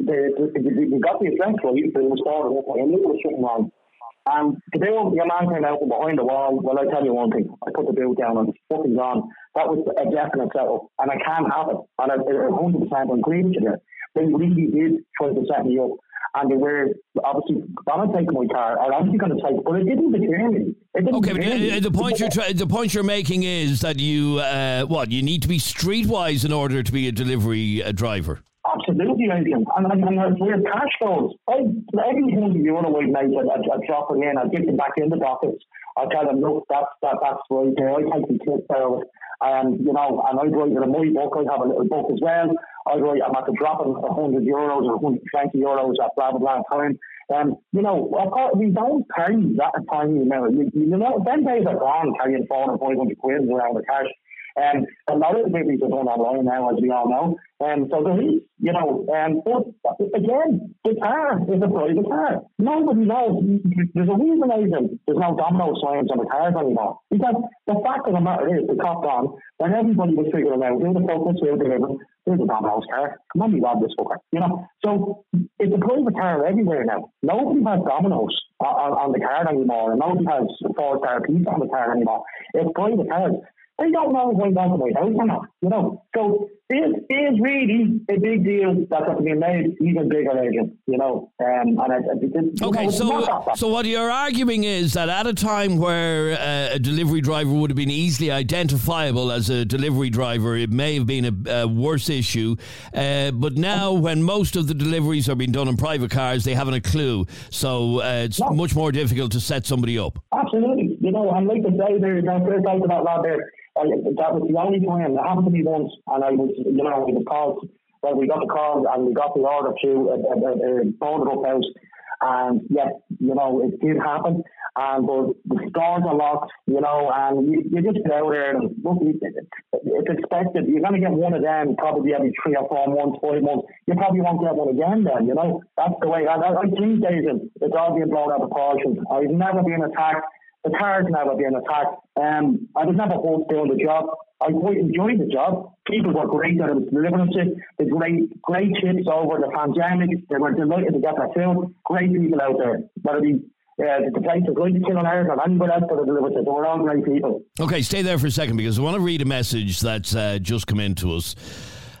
the, the, the, the, got the address right, but it was called up, and I knew there was something wrong. And the bill, your man came out from behind the wall. Well, I tell you one thing. I put the bill down and it's fucking gone. That was a definite setup. And I can't have it. And I, I 100% agree with you there. They really did try to set me up. And they were obviously going to take my car. Or obviously going to take but it didn't deter me. It didn't Okay, but uh, the point you're try- the point you're making is that you uh, what you need to be streetwise in order to be a delivery uh, driver. Absolutely, Adrian. And, and, and as we're cash flows, I, every hundred euro I make, I, I, drop it in, I get them back in the pockets. I tell them, look, that's, that, that's right there. I take the tip there. And, you know, and I write it in my book. I have a little book as well. I write, I'm at the drop of 100 euros or 120 euros at blah, blah, blah time. Um, you know, we don't carry that tiny amount. You, you know, them days are gone carrying 400 500 quid around the cash. And a lot of the deliveries are done online now, as we all know. And so there is, you know, um, and but again, the car is a private car. Nobody knows. There's a reason, Adrian, there's no domino signs on the cars anymore. Because the fact of the matter is, the cop on, when everybody was figuring out who the focus will deliver, there's a Domino's car. Come on, you rob this fucker. You know, so it's a private car everywhere now. Nobody has Domino's on, on the car anymore, and nobody has four star pizza on the car anymore. It's private cars. They don't know going to my house or not. You know, so this is really a big deal that's being made even bigger, agent. You know, um, and I, I, okay. Know, so, so what you're arguing is that at a time where uh, a delivery driver would have been easily identifiable as a delivery driver, it may have been a, a worse issue. Uh, but now, when most of the deliveries are being done in private cars, they haven't a clue. So uh, it's much more difficult to set somebody up. Absolutely. You know, and like to say there, you know, first out that lad there I, that was the only time. It happened to me once, and I was, you know, it was. Well, we got the call and we got the order to a, a, a, a house, and yes, you know, it did happen. And but the stores are locked, you know, and you, you just out there and look, it's expected. You're going to get one of them probably every three or four months, five months. You probably won't get one again then, you know. That's the way. I, I think, David, it's all being blown out of proportion. I've never been attacked the car's never been attacked. Um, I was never hoped doing the job. I quite enjoyed the job. People were great that I was delivering to. The great, great chips over the pandemic. They were delighted to get their food. Great people out there. Whether it be uh, the place of Great Killinarden or anybody else that I delivered to, were all great people. Okay, stay there for a second because I want to read a message that's uh, just come in to us.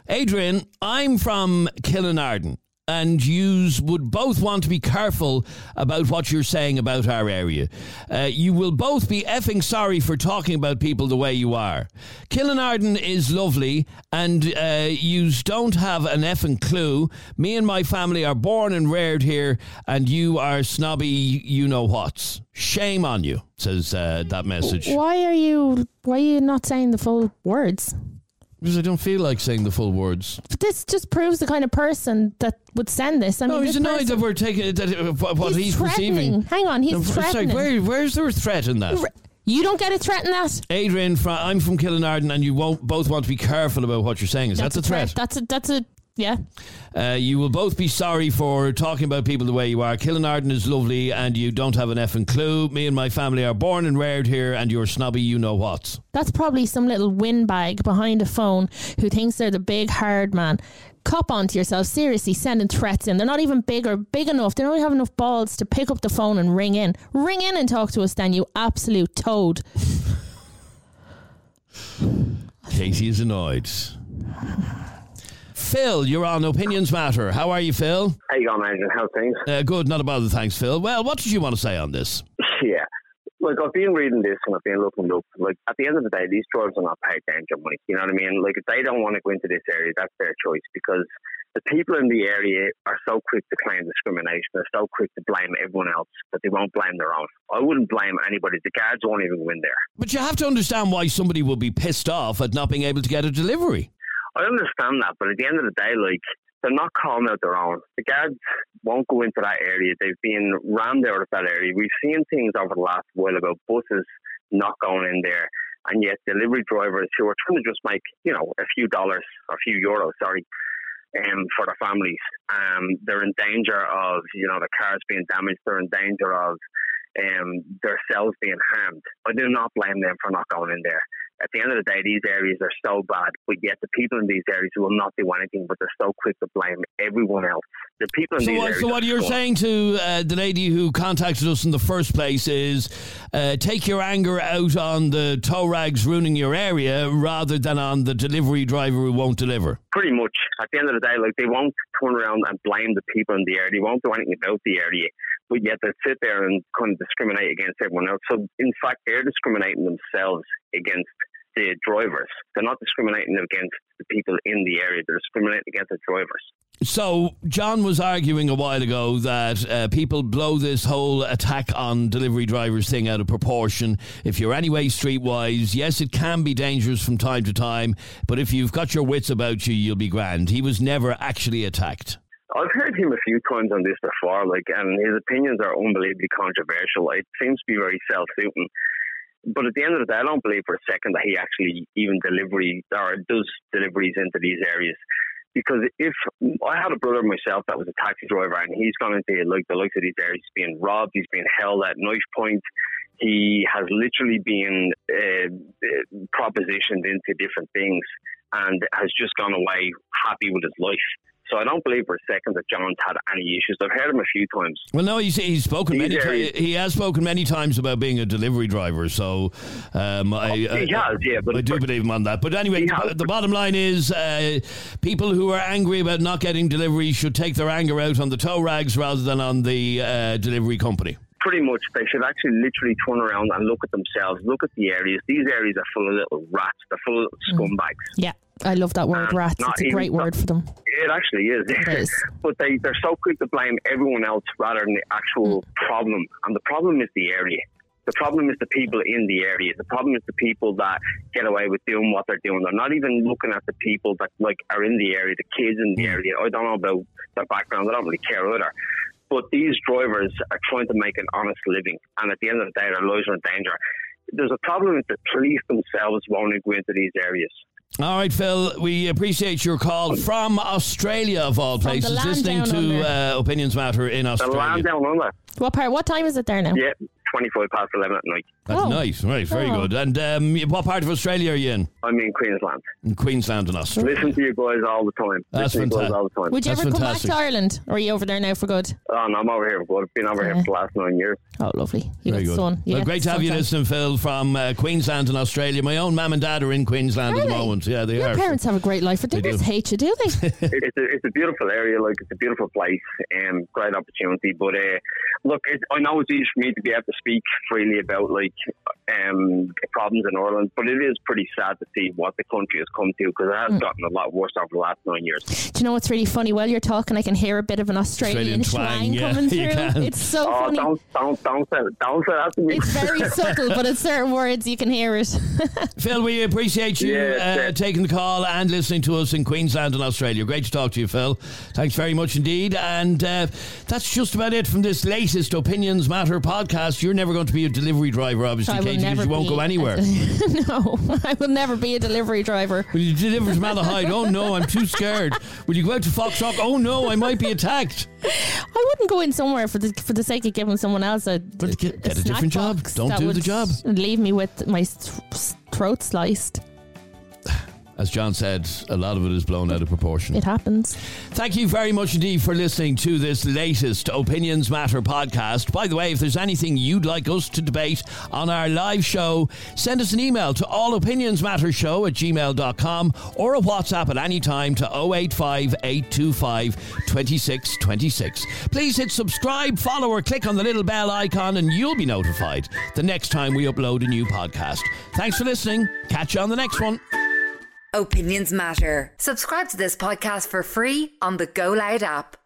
Adrian, I'm from Killinarden and you would both want to be careful about what you're saying about our area. Uh, you will both be effing sorry for talking about people the way you are. Killinarden is lovely, and uh, you don't have an effing clue. Me and my family are born and reared here, and you are snobby, you know what's. Shame on you, says uh, that message. Why are you? Why are you not saying the full words? Because I don't feel like saying the full words. But this just proves the kind of person that would send this. I no, mean, he's this annoyed person- that we're taking that, uh, what what He's threatening. receiving. Hang on, he's No, sorry, threatening. where, where's there a threat in that? You don't get a threat in that. Adrian, from, I'm from Killinarden, and you won't both want to be careful about what you're saying. Is That's that the a threat? That's a that's a yeah. Uh, you will both be sorry for talking about people the way you are. Killinarden is lovely, and you don't have an effing clue. Me and my family are born and reared here, and you're snobby, you know what. That's probably some little windbag behind a phone who thinks they're the big hard man. Cop onto yourself, seriously, sending threats in. They're not even big or big enough. They don't have enough balls to pick up the phone and ring in. Ring in and talk to us then, you absolute toad. Katie is annoyed. Phil, you're on Opinions Matter. How are you, Phil? How you going, Andrew? How things? Uh, good, not a bother, thanks, Phil. Well, what did you want to say on this? [LAUGHS] Yeah. Like, I've been reading this and I've been looking up. Like, at the end of the day, these drivers are not paid danger money. You know what I mean? Like, if they don't want to go into this area, that's their choice because the people in the area are so quick to claim discrimination. They're so quick to blame everyone else, but they won't blame their own. I wouldn't blame anybody. The guards won't even go in there. But you have to understand why somebody will be pissed off at not being able to get a delivery. I understand that, but at the end of the day, like they're not calling out their own. The guards won't go into that area. They've been rammed out of that area. We've seen things over the last while about buses not going in there, and yet delivery drivers who are trying to just make you know a few dollars, or a few euros, sorry, um, for their families. Um, they're in danger of you know the cars being damaged. They're in danger of um, their cells being harmed. I do not blame them for not going in there. At the end of the day, these areas are so bad, but yet the people in these areas will not do anything, but they're so quick to blame everyone else. The people in So these what, areas. so what you're scum. saying to uh, the lady who contacted us in the first place is uh, take your anger out on the tow rags ruining your area rather than on the delivery driver who won't deliver. Pretty much. At the end of the day, like they won't turn around and blame the people in the area. They won't do anything about the area, but yet they sit there and kind of discriminate against everyone else. So in fact, they're discriminating themselves against the drivers. They're not discriminating against the people in the area. They're discriminating against the drivers. So John was arguing a while ago that uh, people blow this whole attack on delivery drivers thing out of proportion. If you're anyway streetwise, yes, it can be dangerous from time to time, but if you've got your wits about you, you'll be grand. He was never actually attacked. I've heard him a few times on this before, like, and his opinions are unbelievably controversial. It seems to be very self-suiting. But at the end of the day, I don't believe for a second that he actually even delivery or does deliveries into these areas. Because if I had a brother myself that was a taxi driver and he's gone into like the likes of these areas, he's being robbed, he's being held at knife point, he has literally been uh, propositioned into different things and has just gone away happy with his life. So I don't believe for a second that John's had any issues. I've heard him a few times. Well, no, he's, he's spoken many times. He has spoken many times about being a delivery driver. So um, I, he I, has, yeah. But I do believe him on that. But anyway, the, the bottom line is uh, people who are angry about not getting deliveries should take their anger out on the tow rags rather than on the uh, delivery company pretty much they should actually literally turn around and look at themselves, look at the areas. These areas are full of little rats, they're full of scumbags. Yeah, I love that word, rats. It's a great word for them. It actually is. It [LAUGHS] is. but they, they're so quick to blame everyone else rather than the actual Mm. problem. And the problem is the area. The problem is the people in the area. The problem is the people that get away with doing what they're doing. They're not even looking at the people that like are in the area, the kids in Mm. the area. I don't know about their background. I don't really care either. But these drivers are trying to make an honest living, and at the end of the day, their lives are in danger. There's a problem if the police themselves won't go into these areas. All right, Phil, we appreciate your call from Australia, of all From the places, land listening down to under. uh, Opinions Matter in The Australia. land down under. What part? What time is it there now? Yeah, 25 past 11 at night. That's Oh. nice, right, very Oh. good. And um, what part of Australia are you in? I'm in Queensland. In Queensland and Australia. Listen to you guys all the time. That's Listen to you guys fantastic. all the time. Would you That's ever fantastic. come back to Ireland, or are you over there now for good? Oh, no, I'm over here. But I've been over here for the last nine years. Oh, lovely. You Very get good. sun. You well, great to have you sunshine. listening, Phil, from uh, Queensland and Australia. My own mum and dad are in Queensland at Are the moment. Yeah, they Your are. parents have a great life, but they, They just hate you, do they? [LAUGHS] it's a it's a beautiful area, like it's a beautiful place, and great opportunity. But uh, look, it, I know it's easy for me to be able to speak freely about like um, problems in Ireland, but it is pretty sad to see what the country has come to because it has Mm. gotten a lot worse over the last nine years. Do you know what's really funny? While you're talking, I can hear a bit of an Australian, Australian twang, twang yeah, coming [LAUGHS] through. It's so oh, funny. don't don't don't say don't say that to me. It's very [LAUGHS] subtle, but at certain words you can hear it. [LAUGHS] Phil, we appreciate you Yeah, uh, taking the call and listening to us in Queensland and Australia. Great to talk to you, Phil. Thanks very much indeed. And uh, that's just about it from this latest Opinions Matter podcast. You're never going to be a delivery driver, obviously, I will Katie, because you won't be go anywhere. [LAUGHS] no, I will never be a delivery driver. Will you deliver to Malahide? Oh no, I'm too scared. Will you go out to Foxrock? Oh no, I might be attacked. I wouldn't go in somewhere for the for the sake of giving someone else a, But get, get a different job. Don't do the job. Leave me with my th- throat sliced. As John said, a lot of it is blown out of proportion. It happens. Thank you very much indeed for listening to this latest Opinions Matter podcast. By the way, if there's anything you'd like us to debate on our live show, send us an email to allopinionsmattershow at gmail.com or a WhatsApp at any time to 085 825 2626. Please hit subscribe, follow, or click on the little bell icon and you'll be notified the next time we upload a new podcast. Thanks for listening. Catch you on the next one. Opinions matter. Subscribe to this podcast for free on the Go Loud app.